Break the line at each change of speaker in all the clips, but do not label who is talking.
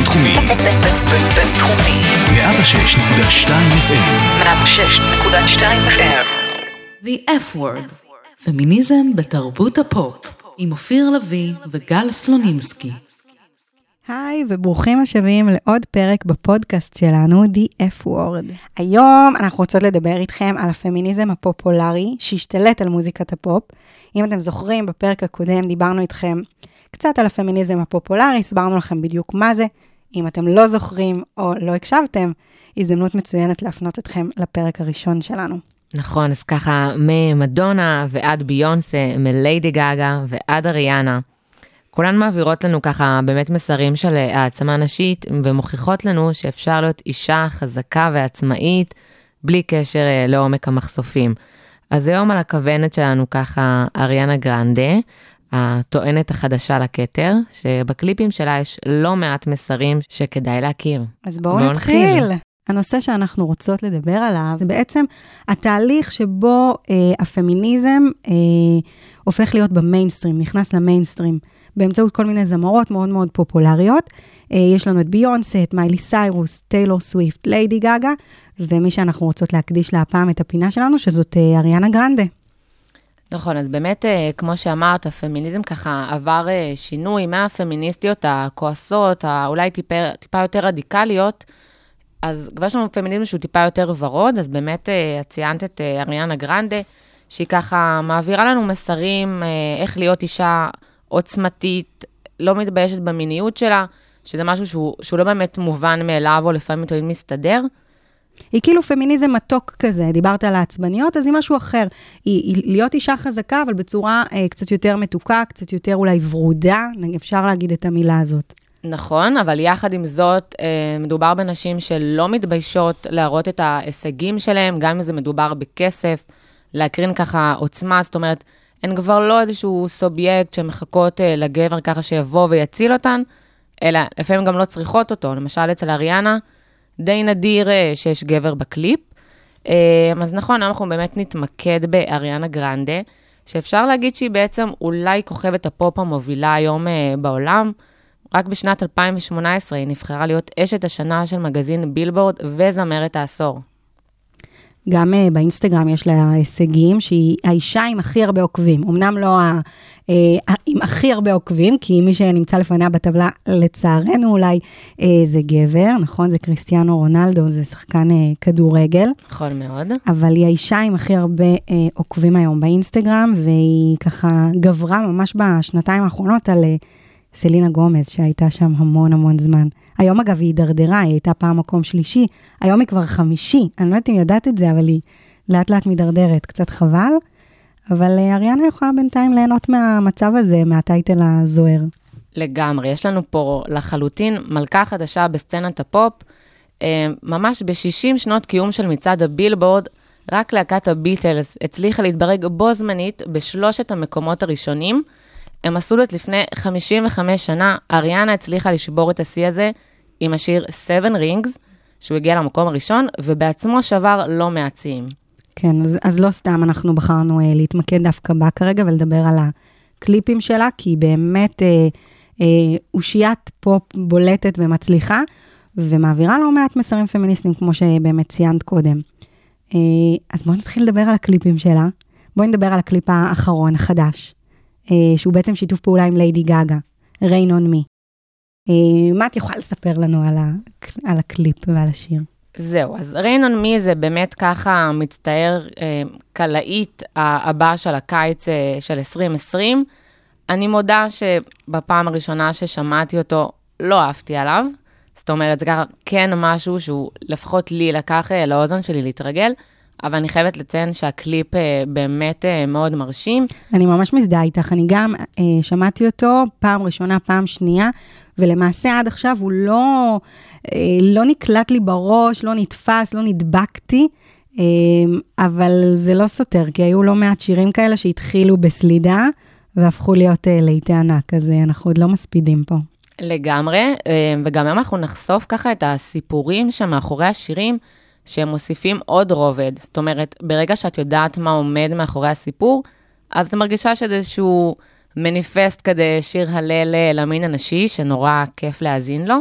בינתחומי.
בינתחומי.
106.2 FM.
106.2 FM.
The F word, פמיניזם בתרבות הפופ, עם אופיר לביא וגל סלונימסקי.
היי, וברוכים השבים לעוד פרק בפודקאסט שלנו, The F Word. היום אנחנו רוצות לדבר איתכם על הפמיניזם הפופולרי שהשתלט על מוזיקת הפופ. אם אתם זוכרים, בפרק הקודם דיברנו איתכם קצת על הפמיניזם הפופולרי, הסברנו לכם בדיוק מה זה. אם אתם לא זוכרים או לא הקשבתם, הזדמנות מצוינת להפנות אתכם לפרק הראשון שלנו.
נכון, אז ככה, ממדונה ועד ביונסה, מליידי גאגה ועד אריאנה. כולן מעבירות לנו ככה באמת מסרים של העצמה נשית ומוכיחות לנו שאפשר להיות אישה חזקה ועצמאית בלי קשר אה, לעומק המחשופים. אז היום על הכוונת שלנו ככה אריאנה גרנדה, הטוענת החדשה לכתר, שבקליפים שלה יש לא מעט מסרים שכדאי להכיר.
אז בואו בוא נתחיל. נתחיל. הנושא שאנחנו רוצות לדבר עליו זה בעצם התהליך שבו אה, הפמיניזם אה, הופך להיות במיינסטרים, נכנס למיינסטרים. באמצעות כל מיני זמרות מאוד מאוד פופולריות. אה, יש לנו את ביונסה, את מיילי סיירוס, טיילור סוויפט, ליידי גאגה, ומי שאנחנו רוצות להקדיש לה הפעם את הפינה שלנו, שזאת אה, אריאנה גרנדה.
נכון, אז באמת, אה, כמו שאמרת, הפמיניזם ככה עבר שינוי מהפמיניסטיות הכועסות, האולי טיפה, טיפה יותר רדיקליות, אז כבר יש לנו פמיניזם שהוא טיפה יותר ורוד, אז באמת את ציינת את אריאנה גרנדה, שהיא ככה מעבירה לנו מסרים איך להיות אישה עוצמתית, לא מתביישת במיניות שלה, שזה משהו שהוא, שהוא לא באמת מובן מאליו, או לפעמים תמיד מסתדר.
היא כאילו פמיניזם מתוק כזה, דיברת על העצבניות, אז היא משהו אחר. היא, היא להיות אישה חזקה, אבל בצורה אה, קצת יותר מתוקה, קצת יותר אולי ורודה, אפשר להגיד את המילה הזאת.
נכון, אבל יחד עם זאת, אה, מדובר בנשים שלא מתביישות להראות את ההישגים שלהן, גם אם זה מדובר בכסף, להקרין ככה עוצמה, זאת אומרת, הן כבר לא איזשהו סובייקט שמחכות uh, לגבר ככה שיבוא ויציל אותן, אלא לפעמים גם לא צריכות אותו. למשל, אצל אריאנה, די נדיר uh, שיש גבר בקליפ. Uh, אז נכון, אנחנו באמת נתמקד באריאנה גרנדה, שאפשר להגיד שהיא בעצם אולי כוכבת הפופ המובילה היום uh, בעולם. רק בשנת 2018 היא נבחרה להיות אשת השנה של מגזין בילבורד וזמרת העשור.
גם uh, באינסטגרם יש לה הישגים, שהיא האישה עם הכי הרבה עוקבים. אמנם לא ה, uh, עם הכי הרבה עוקבים, כי מי שנמצא לפניה בטבלה, לצערנו אולי, uh, זה גבר, נכון? זה קריסטיאנו רונלדו, זה שחקן כדורגל.
נכון מאוד.
אבל היא האישה עם הכי הרבה עוקבים היום באינסטגרם, והיא ככה גברה ממש בשנתיים האחרונות על... סלינה גומז, שהייתה שם המון המון זמן. היום אגב היא הידרדרה, היא הייתה פעם מקום שלישי, היום היא כבר חמישי, אני לא יודעת אם ידעת את זה, אבל היא לאט לאט מידרדרת, קצת חבל, אבל אה, אריאנה יכולה בינתיים ליהנות מהמצב הזה, מהטייטל הזוהר.
לגמרי, יש לנו פה לחלוטין מלכה חדשה בסצנת הפופ, אה, ממש ב-60 שנות קיום של מצעד הבילבורד, רק להקת הביטלס הצליחה להתברג בו זמנית בשלושת המקומות הראשונים, הם עשו זאת לפני 55 שנה, אריאנה הצליחה לשבור את השיא הזה עם השיר 7 Rings, שהוא הגיע למקום הראשון, ובעצמו שבר לא מעט שיאים.
כן, אז, אז לא סתם אנחנו בחרנו אה, להתמקד דווקא בה כרגע ולדבר על הקליפים שלה, כי היא באמת אה, אה, אושיית פופ בולטת ומצליחה, ומעבירה לא מעט מסרים פמיניסטיים, כמו שבאמת ציינת קודם. אה, אז בואו נתחיל לדבר על הקליפים שלה. בואי נדבר על הקליפ האחרון, החדש. אה, שהוא בעצם שיתוף פעולה עם ליידי גאגה, rain on me. אה, מה את יכולה לספר לנו על, ה, על הקליפ ועל השיר?
זהו, אז rain on me זה באמת ככה מצטער אה, קלעית הבאה של הקיץ של 2020. אני מודה שבפעם הראשונה ששמעתי אותו, לא אהבתי עליו. זאת אומרת, זה ככה כן משהו שהוא לפחות לי לקח לאוזן שלי להתרגל. אבל אני חייבת לציין שהקליפ אה, באמת אה, מאוד מרשים.
אני ממש מזדהה איתך, אני גם אה, שמעתי אותו פעם ראשונה, פעם שנייה, ולמעשה עד עכשיו הוא לא, לא נקלט לי בראש, לא נתפס, לא נדבקתי. אבל זה לא סותר, כי היו לא מעט שירים כאלה שהתחילו בסלידה והפכו להיות להיטי ענק, אז אנחנו עוד לא מספידים פה.
לגמרי, וגם היום אנחנו נחשוף ככה את הסיפורים שמאחורי השירים. שהם מוסיפים עוד רובד. זאת אומרת, ברגע שאת יודעת מה עומד מאחורי הסיפור, אז את מרגישה שזה איזשהו מניפסט כזה, שיר הלל למין הנשי, שנורא כיף להאזין לו.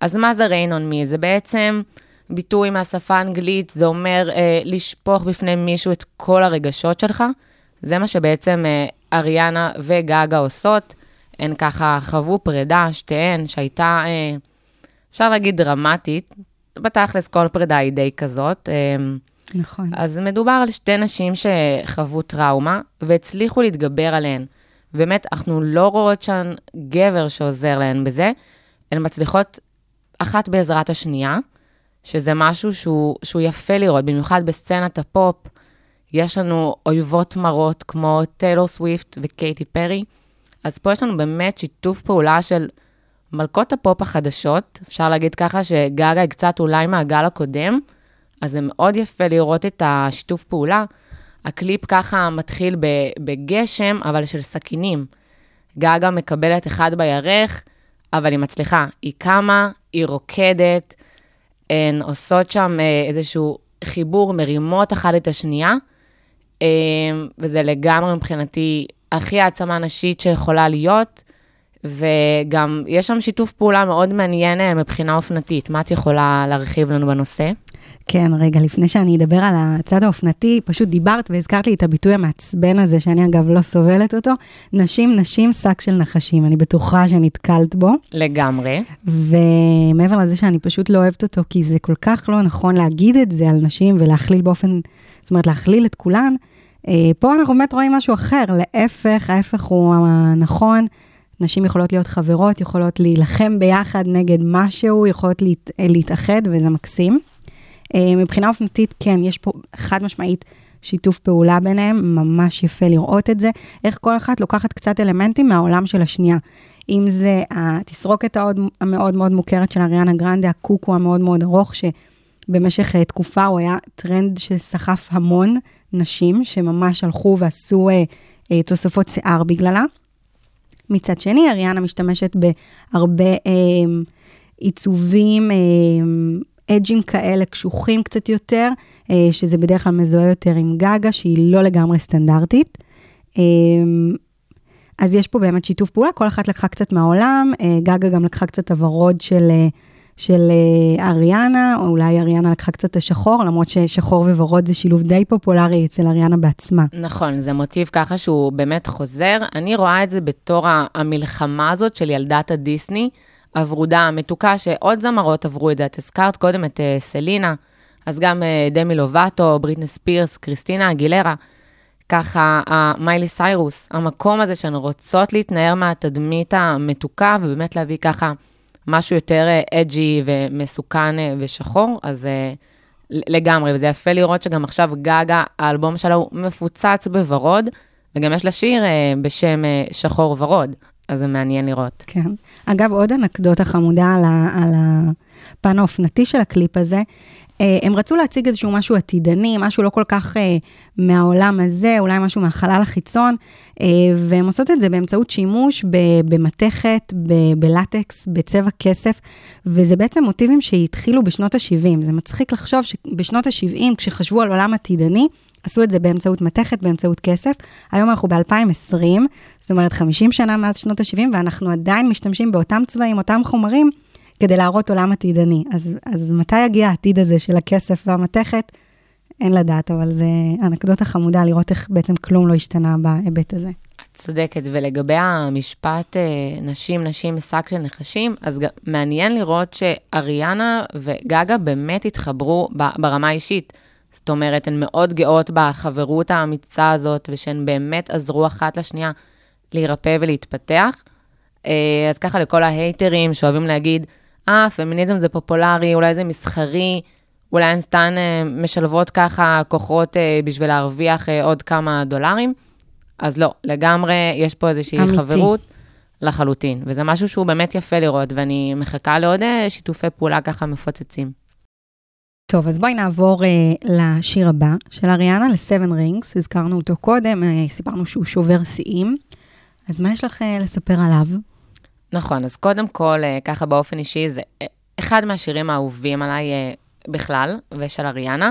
אז מה זה rain on me? זה בעצם ביטוי מהשפה האנגלית, זה אומר אה, לשפוך בפני מישהו את כל הרגשות שלך. זה מה שבעצם אה, אריאנה וגגה עושות. הן ככה חוו פרידה, שתיהן, שהייתה, אה, אפשר להגיד, דרמטית. בתכלס, כל פרידה היא די כזאת. אה,
נכון.
אז מדובר על שתי נשים שחוו טראומה והצליחו להתגבר עליהן. באמת, אנחנו לא רואות שם גבר שעוזר להן בזה, הן מצליחות אחת בעזרת השנייה, שזה משהו שהוא, שהוא יפה לראות, במיוחד בסצנת הפופ. יש לנו אויבות מרות כמו טיילור סוויפט וקייטי פרי, אז פה יש לנו באמת שיתוף פעולה של מלכות הפופ החדשות, אפשר להגיד ככה שגגה היא קצת אולי מהגל הקודם, אז זה מאוד יפה לראות את השיתוף פעולה. הקליפ ככה מתחיל בגשם, אבל של סכינים. גגה מקבלת אחד בירך, אבל היא מצליחה. היא קמה, היא רוקדת, הן עושות שם אה, איזשהו חיבור, מרימות אחת את השנייה, אה, וזה לגמרי מבחינתי הכי העצמה נשית שיכולה להיות, וגם יש שם שיתוף פעולה מאוד מעניין אה, מבחינה אופנתית. מה את יכולה להרחיב לנו בנושא?
כן, רגע, לפני שאני אדבר על הצד האופנתי, פשוט דיברת והזכרת לי את הביטוי המעצבן הזה, שאני אגב לא סובלת אותו, נשים, נשים, שק של נחשים. אני בטוחה שנתקלת בו.
לגמרי.
ומעבר לזה שאני פשוט לא אוהבת אותו, כי זה כל כך לא נכון להגיד את זה על נשים ולהכליל באופן, זאת אומרת, להכליל את כולן, אה, פה אנחנו באמת רואים משהו אחר, להפך, ההפך הוא הנכון. נשים יכולות להיות חברות, יכולות להילחם ביחד נגד משהו, יכולות להת, להתאחד, וזה מקסים. אה, מבחינה אופנתית, כן, יש פה חד משמעית שיתוף פעולה ביניהם, ממש יפה לראות את זה, איך כל אחת לוקחת קצת אלמנטים מהעולם של השנייה. אם זה התסרוקת המאוד מאוד מוכרת של אריאנה גרנדה, הקוקו המאוד מאוד ארוך, שבמשך אה, תקופה הוא היה טרנד שסחף המון נשים, שממש הלכו ועשו אה, אה, תוספות שיער בגללה. מצד שני, אריאנה משתמשת בהרבה אה, עיצובים, אה, אג'ים כאלה קשוחים קצת יותר, אה, שזה בדרך כלל מזוהה יותר עם גגה, שהיא לא לגמרי סטנדרטית. אה, אז יש פה באמת שיתוף פעולה, כל אחת לקחה קצת מהעולם, אה, גגה גם לקחה קצת הוורוד של, של אריאנה, או אולי אריאנה לקחה קצת השחור, למרות ששחור וורוד זה שילוב די פופולרי אצל אריאנה בעצמה.
נכון, זה מוטיב ככה שהוא באמת חוזר. אני רואה את זה בתור המלחמה הזאת של ילדת הדיסני. הוורודה המתוקה, שעוד זמרות עברו את זה. את הזכרת קודם את uh, סלינה, אז גם uh, דמי לובטו, בריטני ספירס, קריסטינה אגילרה. ככה, מיילי סיירוס, המקום הזה שהן רוצות להתנער מהתדמית המתוקה, ובאמת להביא ככה משהו יותר אג'י uh, ומסוכן ושחור, אז לגמרי, וזה יפה לראות שגם עכשיו גגה, האלבום שלה הוא מפוצץ בוורוד, וגם יש לה שיר בשם שחור ורוד. אז זה מעניין לראות.
כן. אגב, עוד אנקדוטה חמודה על, ה, על הפן האופנתי של הקליפ הזה. אה, הם רצו להציג איזשהו משהו עתידני, משהו לא כל כך uh, מהעולם הזה, אולי משהו מהחלל החיצון, uh, והם עושות את זה באמצעות שימוש במתכת, בלטקס, בצבע כסף, וזה בעצם מוטיבים שהתחילו בשנות ה-70. זה מצחיק לחשוב שבשנות ה-70, כשחשבו על עולם עתידני, עשו את זה באמצעות מתכת, באמצעות כסף. היום אנחנו ב-2020, זאת אומרת 50 שנה מאז שנות ה-70, ואנחנו עדיין משתמשים באותם צבעים, אותם חומרים, כדי להראות עולם עתידני. אז, אז מתי יגיע העתיד הזה של הכסף והמתכת? אין לדעת, אבל זה אנקדוטה חמודה לראות איך בעצם כלום לא השתנה בהיבט הזה.
את צודקת, ולגבי המשפט אה, נשים, נשים, שק של נחשים, אז מעניין לראות שאריאנה וגגה באמת התחברו ברמה האישית. זאת אומרת, הן מאוד גאות בחברות האמיצה הזאת, ושהן באמת עזרו אחת לשנייה להירפא ולהתפתח. אה, אז ככה לכל ההייטרים שאוהבים להגיד, אה, פמיניזם זה פופולרי, אולי זה מסחרי, אולי הן סתם אה, משלבות ככה כוחות אה, בשביל להרוויח עוד כמה דולרים. אז לא, לגמרי יש פה איזושהי אמיתי. חברות לחלוטין, וזה משהו שהוא באמת יפה לראות, ואני מחכה לעוד שיתופי פעולה ככה מפוצצים.
טוב, אז בואי נעבור uh, לשיר הבא של אריאנה, ל-7 Rings, הזכרנו אותו קודם, uh, סיפרנו שהוא שובר שיאים. אז מה יש לך uh, לספר עליו?
נכון, אז קודם כל, uh, ככה באופן אישי, זה אחד מהשירים האהובים עליי uh, בכלל, ושל אריאנה.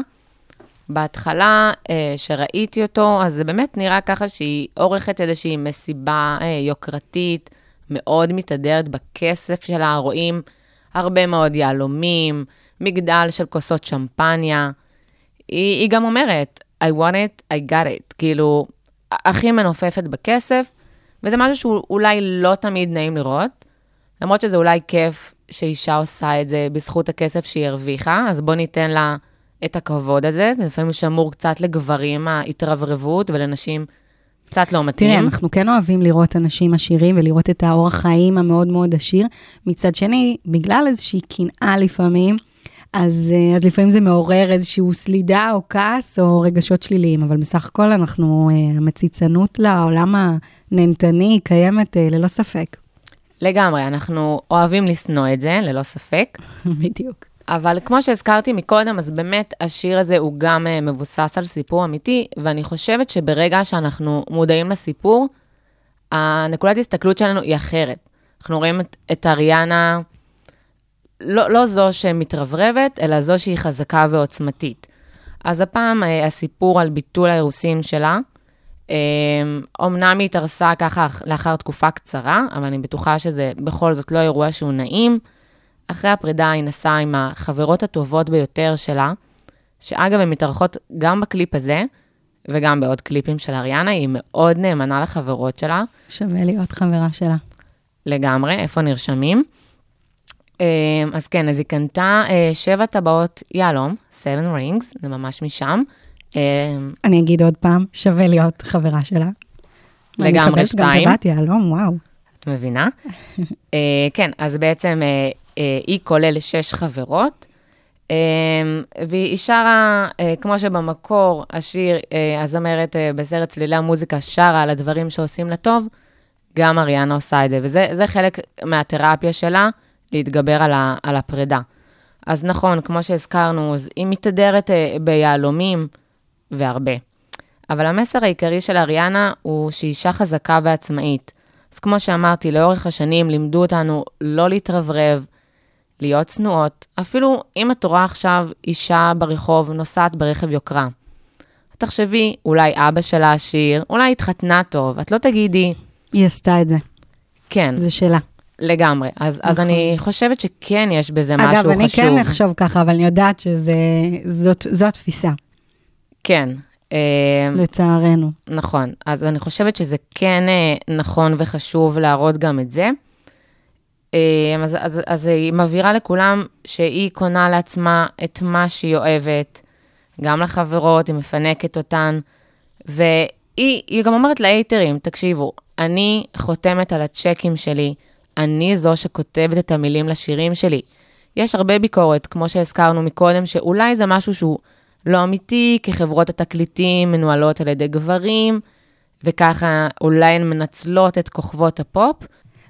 בהתחלה uh, שראיתי אותו, אז זה באמת נראה ככה שהיא עורכת איזושהי מסיבה uh, יוקרתית, מאוד מתהדרת בכסף שלה, רואים הרבה מאוד יהלומים, מגדל של כוסות שמפניה. היא, היא גם אומרת, I want it, I got it. כאילו, הכי מנופפת בכסף, וזה משהו שהוא אולי לא תמיד נעים לראות, למרות שזה אולי כיף שאישה עושה את זה בזכות הכסף שהיא הרוויחה, אז בוא ניתן לה את הכבוד הזה. זה לפעמים שמור קצת לגברים, ההתרברבות, ולנשים קצת לא מתאים.
תראה, אנחנו כן אוהבים לראות אנשים עשירים ולראות את האורח חיים המאוד מאוד עשיר. מצד שני, בגלל איזושהי קנאה לפעמים, אז, אה, אז לפעמים זה מעורר איזושהי סלידה או כעס או רגשות שליליים, אבל בסך הכל אנחנו, אה, המציצנות לעולם הנהנתני קיימת אה, ללא ספק.
לגמרי, אנחנו אוהבים לשנוא את זה, ללא ספק.
בדיוק.
אבל כמו שהזכרתי מקודם, אז באמת השיר הזה הוא גם מבוסס על סיפור אמיתי, ואני חושבת שברגע שאנחנו מודעים לסיפור, הנקודת הסתכלות שלנו היא אחרת. אנחנו רואים את, את אריאנה, לא, לא זו שמתרברבת, אלא זו שהיא חזקה ועוצמתית. אז הפעם uh, הסיפור על ביטול האירוסין שלה, אומנם היא התארסה ככה לאחר תקופה קצרה, אבל אני בטוחה שזה בכל זאת לא אירוע שהוא נעים. אחרי הפרידה היא נסעה עם החברות הטובות ביותר שלה, שאגב, הן מתארחות גם בקליפ הזה, וגם בעוד קליפים של אריאנה, היא מאוד נאמנה לחברות שלה.
שווה להיות חברה שלה.
לגמרי, איפה נרשמים? אז כן, אז היא קנתה שבע טבעות יהלום, seven rings, זה ממש משם.
אני אגיד עוד פעם, שווה להיות חברה שלה.
לגמרי שתיים.
אני מקבלת גם טבעת יהלום, וואו.
את מבינה? כן, אז בעצם היא כולל שש חברות, והיא שרה, כמו שבמקור השיר, הזמרת בסרט צלילי המוזיקה שרה על הדברים שעושים לה טוב, גם אריאנה עושה את זה, וזה חלק מהתרפיה שלה, להתגבר על, ה, על הפרידה. אז נכון, כמו שהזכרנו, אז היא מתהדרת ביהלומים, והרבה. אבל המסר העיקרי של אריאנה הוא שהיא אישה חזקה ועצמאית. אז כמו שאמרתי, לאורך השנים לימדו אותנו לא להתרברב, להיות צנועות, אפילו אם את רואה עכשיו אישה ברחוב נוסעת ברכב יוקרה. תחשבי, אולי אבא שלה עשיר, אולי התחתנה טוב, את לא תגידי...
היא עשתה את זה.
כן.
זה שלה.
לגמרי. אז, נכון. אז אני חושבת שכן יש בזה
אגב,
משהו חשוב.
אגב, אני כן אחשוב ככה, אבל אני יודעת שזו התפיסה.
כן.
לצערנו.
נכון. אז אני חושבת שזה כן נכון וחשוב להראות גם את זה. אז, אז, אז היא מבהירה לכולם שהיא קונה לעצמה את מה שהיא אוהבת, גם לחברות, היא מפנקת אותן, והיא גם אומרת לאייטרים, תקשיבו, אני חותמת על הצ'קים שלי, אני זו שכותבת את המילים לשירים שלי. יש הרבה ביקורת, כמו שהזכרנו מקודם, שאולי זה משהו שהוא לא אמיתי, כי חברות התקליטים מנוהלות על ידי גברים, וככה אולי הן מנצלות את כוכבות הפופ.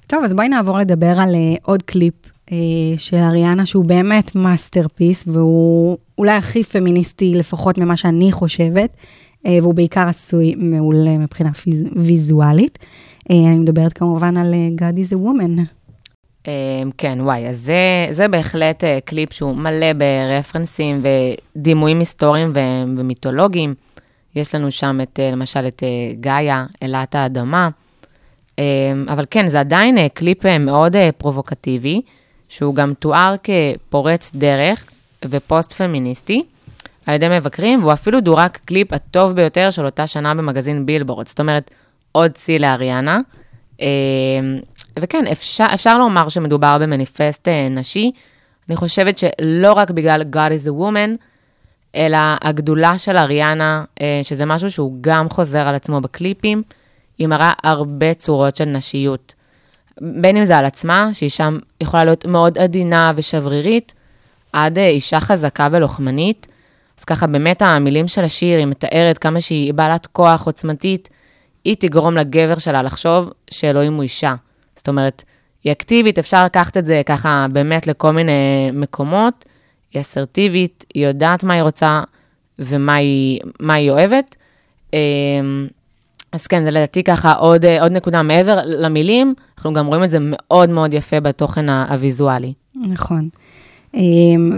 טוב, אז בואי נעבור לדבר על אה, עוד קליפ אה, של אריאנה, שהוא באמת masterpiece, והוא אולי הכי פמיניסטי, לפחות ממה שאני חושבת, אה, והוא בעיקר עשוי מעולה מבחינה פיז, ויזואלית. אה, אני מדברת כמובן על אה, God is a woman.
אמ, כן, וואי, אז זה, זה בהחלט אה, קליפ שהוא מלא ברפרנסים ודימויים היסטוריים ומיתולוגיים. יש לנו שם את, למשל את גאיה, אלת האדמה. אמ, אבל כן, זה עדיין קליפ מאוד פרובוקטיבי, שהוא גם תואר כפורץ דרך ופוסט-פמיניסטי על ידי מבקרים, והוא אפילו דורג קליפ הטוב ביותר של אותה שנה במגזין בילבורד. זאת אומרת, עוד שיא לאריאנה. אמ, וכן, אפשר, אפשר לומר שמדובר במניפסט אה, נשי. אני חושבת שלא רק בגלל God is a woman, אלא הגדולה של אריאנה, uh, שזה משהו שהוא גם חוזר על עצמו בקליפים, היא מראה הרבה צורות של נשיות. בין אם זה על עצמה, שהיא שם יכולה להיות מאוד עדינה ושברירית, עד uh, אישה חזקה ולוחמנית. אז ככה, באמת המילים של השיר, היא מתארת כמה שהיא בעלת כוח עוצמתית, היא תגרום לגבר שלה לחשוב שאלוהים הוא אישה. זאת אומרת, היא אקטיבית, אפשר לקחת את זה ככה באמת לכל מיני מקומות, היא אסרטיבית, היא יודעת מה היא רוצה ומה היא, היא אוהבת. אז כן, זה לדעתי ככה עוד, עוד נקודה מעבר למילים, אנחנו גם רואים את זה מאוד מאוד יפה בתוכן הוויזואלי.
נכון.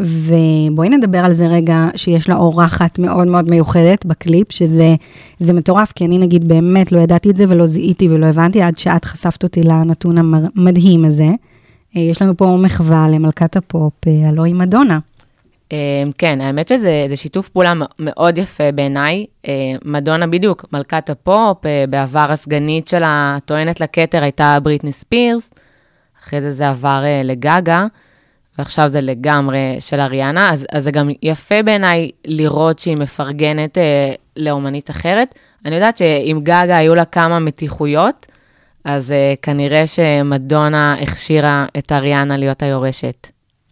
ובואי נדבר על זה רגע, שיש לה אורחת מאוד מאוד מיוחדת בקליפ, שזה מטורף, כי אני נגיד באמת לא ידעתי את זה ולא זיהיתי ולא הבנתי, עד שאת חשפת אותי לנתון המדהים הזה. אה, יש לנו פה מחווה למלכת הפופ, אה, הלוא היא מדונה.
אה, כן, האמת שזה זה שיתוף פעולה מאוד יפה בעיניי. אה, מדונה בדיוק, מלכת הפופ, אה, בעבר הסגנית של הטוענת לכתר הייתה בריטני ספירס, אחרי זה זה עבר אה, לגאגה, ועכשיו זה לגמרי של אריאנה, אז, אז זה גם יפה בעיניי לראות שהיא מפרגנת אה, לאומנית אחרת. אני יודעת שעם גאגה היו לה כמה מתיחויות, אז אה, כנראה שמדונה הכשירה את אריאנה להיות היורשת.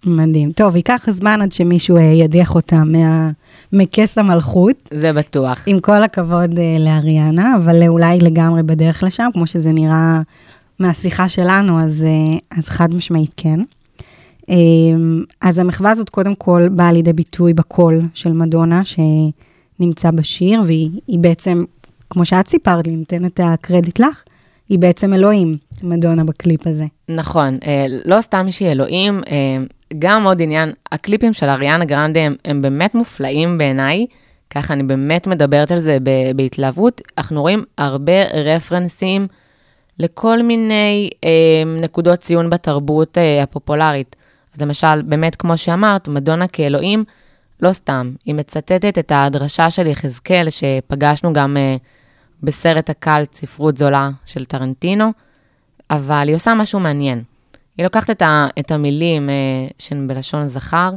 מדהים. טוב, ייקח זמן עד שמישהו אה, ידיח אותה מה... מכס המלכות.
זה בטוח.
עם כל הכבוד אה, לאריאנה, אבל אולי לגמרי בדרך לשם, כמו שזה נראה מהשיחה שלנו, אז, אה, אז חד משמעית כן. אה, אז המחווה הזאת קודם כל באה לידי ביטוי בקול של מדונה, שנמצא בשיר, והיא היא בעצם, כמו שאת סיפרת לי, נותן את הקרדיט לך, היא בעצם אלוהים, מדונה בקליפ הזה.
נכון, אה, לא סתם שהיא אלוהים, אה, גם עוד עניין, הקליפים של אריאנה גרנדה הם, הם באמת מופלאים בעיניי, ככה אני באמת מדברת על זה בהתלהבות. אנחנו רואים הרבה רפרנסים לכל מיני אה, נקודות ציון בתרבות אה, הפופולרית. אז למשל, באמת, כמו שאמרת, מדונה כאלוהים, לא סתם, היא מצטטת את הדרשה של יחזקאל, שפגשנו גם אה, בסרט הקאלט, ספרות זולה של טרנטינו, אבל היא עושה משהו מעניין. היא לוקחת את, ה, את המילים אה, שהן בלשון זכר,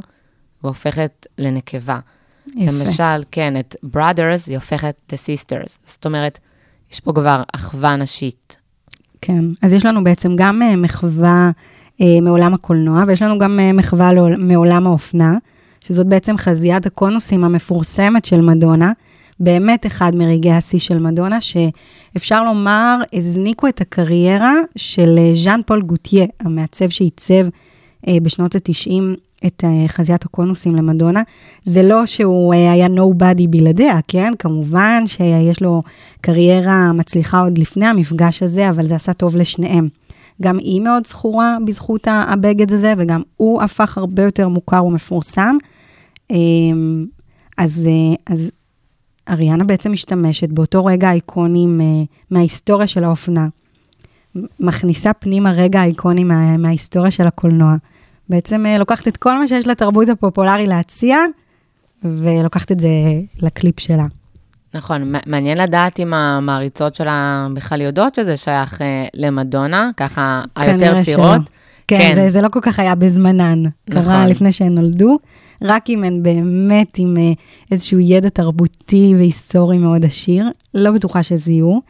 והופכת לנקבה.
יפה.
למשל, כן, את brothers היא הופכת ל-sisters. זאת אומרת, יש פה כבר אחווה נשית.
כן, אז יש לנו בעצם גם אה, מחווה מעולם הקולנוע, ויש לנו גם אה, מחווה מעולם האופנה, שזאת בעצם חזיית הקונוסים המפורסמת של מדונה, באמת אחד מרגעי השיא של מדונה, שאפשר לומר, הזניקו את הקריירה של אה, ז'אן פול גוטיה, המעצב שעיצב אה, בשנות ה-90 את אה, חזיית הקונוסים למדונה. זה לא שהוא אה, היה nobody בלעדיה, כן? כמובן שיש לו קריירה מצליחה עוד לפני המפגש הזה, אבל זה עשה טוב לשניהם. גם היא מאוד זכורה בזכות הבגד הזה, וגם הוא הפך הרבה יותר מוכר ומפורסם. אמ, אז, אה, אז אריאנה בעצם משתמשת באותו רגע איקוני מ- מההיסטוריה של האופנה. מכניסה פנימה רגע איקוני מה, מההיסטוריה של הקולנוע. בעצם אה, לוקחת את כל מה שיש לתרבות הפופולרי להציע, ולוקחת את זה לקליפ שלה.
נכון, מעניין לדעת אם המעריצות שלה בכלל יודעות שזה שייך אה, למדונה, ככה היותר צעירות.
כן,
כן.
זה, זה לא כל כך היה בזמנן.
נכון.
קרה לפני שהן נולדו, רק אם הן באמת עם אה, איזשהו ידע תרבותי והיסטורי מאוד עשיר. לא בטוחה שזיהו,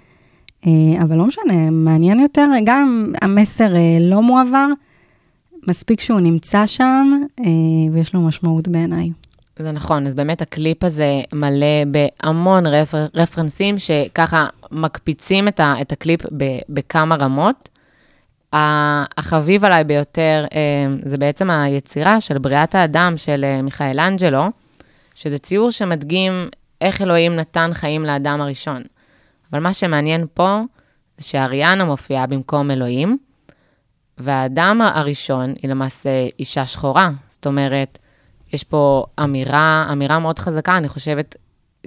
אה, אבל לא משנה, מעניין יותר, גם המסר אה, לא מועבר, מספיק שהוא נמצא שם, אה, ויש לו משמעות בעיניי.
זה נכון, אז באמת הקליפ הזה מלא בהמון רפר, רפרנסים שככה מקפיצים את, ה, את הקליפ ב, בכמה רמות. החביב עליי ביותר אה, זה בעצם היצירה של בריאת האדם של אה, מיכאל אנג'לו, שזה ציור שמדגים איך אלוהים נתן חיים לאדם הראשון. אבל מה שמעניין פה זה שאריאנה מופיעה במקום אלוהים, והאדם הראשון היא למעשה אישה שחורה. זאת אומרת, יש פה אמירה, אמירה מאוד חזקה, אני חושבת,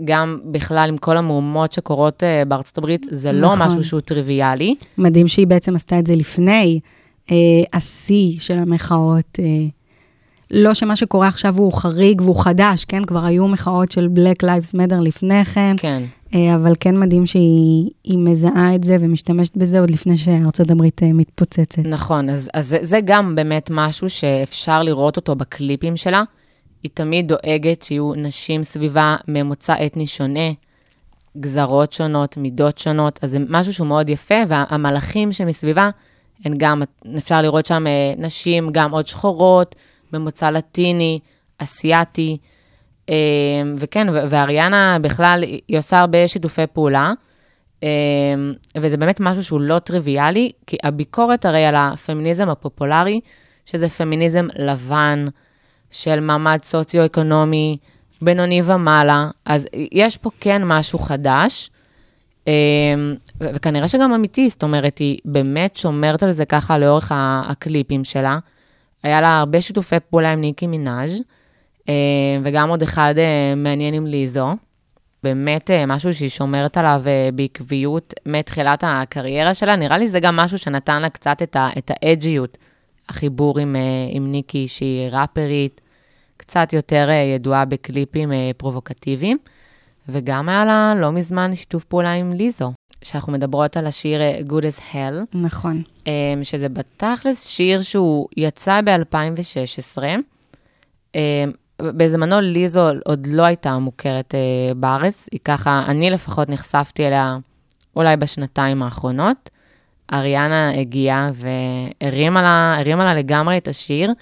גם בכלל עם כל המהומות שקורות uh, בארצות הברית, זה לא
נכון.
משהו שהוא טריוויאלי.
מדהים שהיא בעצם עשתה את זה לפני אה, השיא של המחאות. אה, לא שמה שקורה עכשיו הוא חריג והוא חדש, כן? כבר היו מחאות של Black Lives Matter לפני כן,
כן,
אה, אבל כן מדהים שהיא היא מזהה את זה ומשתמשת בזה עוד לפני שארצות הברית אה, מתפוצצת.
נכון, אז, אז זה, זה גם באמת משהו שאפשר לראות אותו בקליפים שלה. היא תמיד דואגת שיהיו נשים סביבה ממוצא אתני שונה, גזרות שונות, מידות שונות, אז זה משהו שהוא מאוד יפה, והמלאכים שמסביבה, הן גם, אפשר לראות שם אה, נשים גם עוד שחורות, ממוצא לטיני, אסיאתי, אה, וכן, ואריאנה בכלל, היא עושה הרבה שיתופי פעולה, אה, וזה באמת משהו שהוא לא טריוויאלי, כי הביקורת הרי על הפמיניזם הפופולרי, שזה פמיניזם לבן, של מעמד סוציו-אקונומי, בינוני ומעלה, אז יש פה כן משהו חדש, ו- וכנראה שגם אמיתי, זאת אומרת, היא באמת שומרת על זה ככה לאורך הקליפים שלה. היה לה הרבה שיתופי פעולה עם ניקי מנאז', אה, וגם עוד אחד אה, מעניין עם ליזו. באמת אה, משהו שהיא שומרת עליו אה, בעקביות מתחילת הקריירה שלה. נראה לי זה גם משהו שנתן לה קצת את האג'יות. החיבור עם, אה, עם ניקי, שהיא ראפרית, קצת יותר אה, ידועה בקליפים אה, פרובוקטיביים, וגם היה לה לא מזמן שיתוף פעולה עם ליזו, שאנחנו מדברות על השיר Good as Hell,
נכון.
אמ, שזה בתכלס שיר שהוא יצא ב-2016. בזמנו ליזו עוד לא הייתה מוכרת בארץ, היא ככה, אני לפחות נחשפתי אליה אולי בשנתיים האחרונות. אריאנה הגיעה והרימה לה, הרימה לה לגמרי את השיר,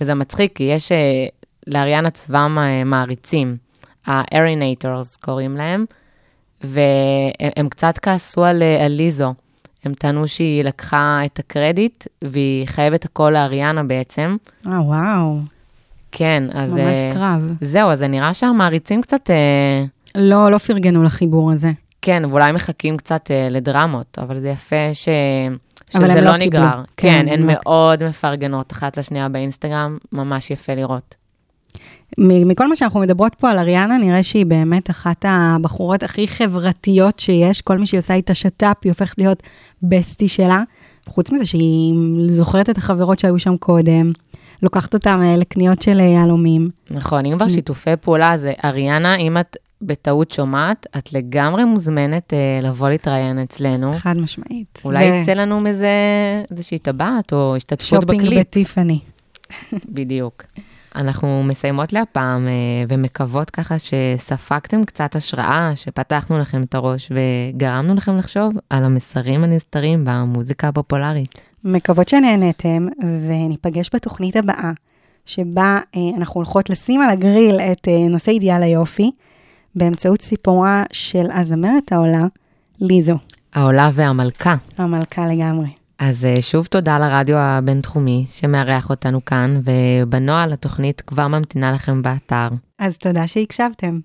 וזה מצחיק, כי יש אה, לאריאנה צבא אה, מעריצים, ה-Arinators קוראים להם, והם קצת כעסו על, אה, על ליזו. הם טענו שהיא לקחה את הקרדיט, והיא חייבת הכל לאריאנה בעצם.
אה, וואו,
כן, אז...
ממש קרב.
זהו, אז זה נראה שהמעריצים קצת,
לא, לא פרגנו לחיבור הזה.
כן, ואולי מחכים קצת אה, לדרמות, אבל זה יפה ש... שזה לא
לא קיבלו.
נגרר.
כן,
כן, הן
הם לא-
מאוד מפרגנות אחת לשנייה באינסטגרם, ממש יפה לראות.
מכל מה שאנחנו מדברות פה על אריאנה, נראה שהיא באמת אחת הבחורות הכי חברתיות שיש. כל מי שהיא עושה איתה שת"פ, היא הופכת להיות בסטי שלה. חוץ מזה שהיא זוכרת את החברות שהיו שם קודם, לוקחת אותם אה, לקניות של אה, יהלומים.
נכון, אם כבר שיתופי פעולה, זה אריאנה, אם את בטעות שומעת, את לגמרי מוזמנת אה, לבוא להתראיין אצלנו.
חד משמעית.
אולי
ו-
יצא לנו מזה איזושהי טבעת או השתתפות
שופינג
בקליפ.
בטיפאני.
בדיוק. אנחנו מסיימות להפעם אה, ומקוות ככה שספגתם קצת השראה, שפתחנו לכם את הראש וגרמנו לכם לחשוב על המסרים הנסתרים במוזיקה הפופולרית.
מקוות שנהנתם, וניפגש בתוכנית הבאה, שבה אה, אנחנו הולכות לשים על הגריל את אה, נושא אידיאל היופי, באמצעות סיפורה של הזמרת העולה, ליזו,
העולה והמלכה.
המלכה לגמרי.
אז אה, שוב תודה לרדיו הבינתחומי שמארח אותנו כאן, ובנוהל התוכנית כבר ממתינה לכם באתר.
אז תודה שהקשבתם.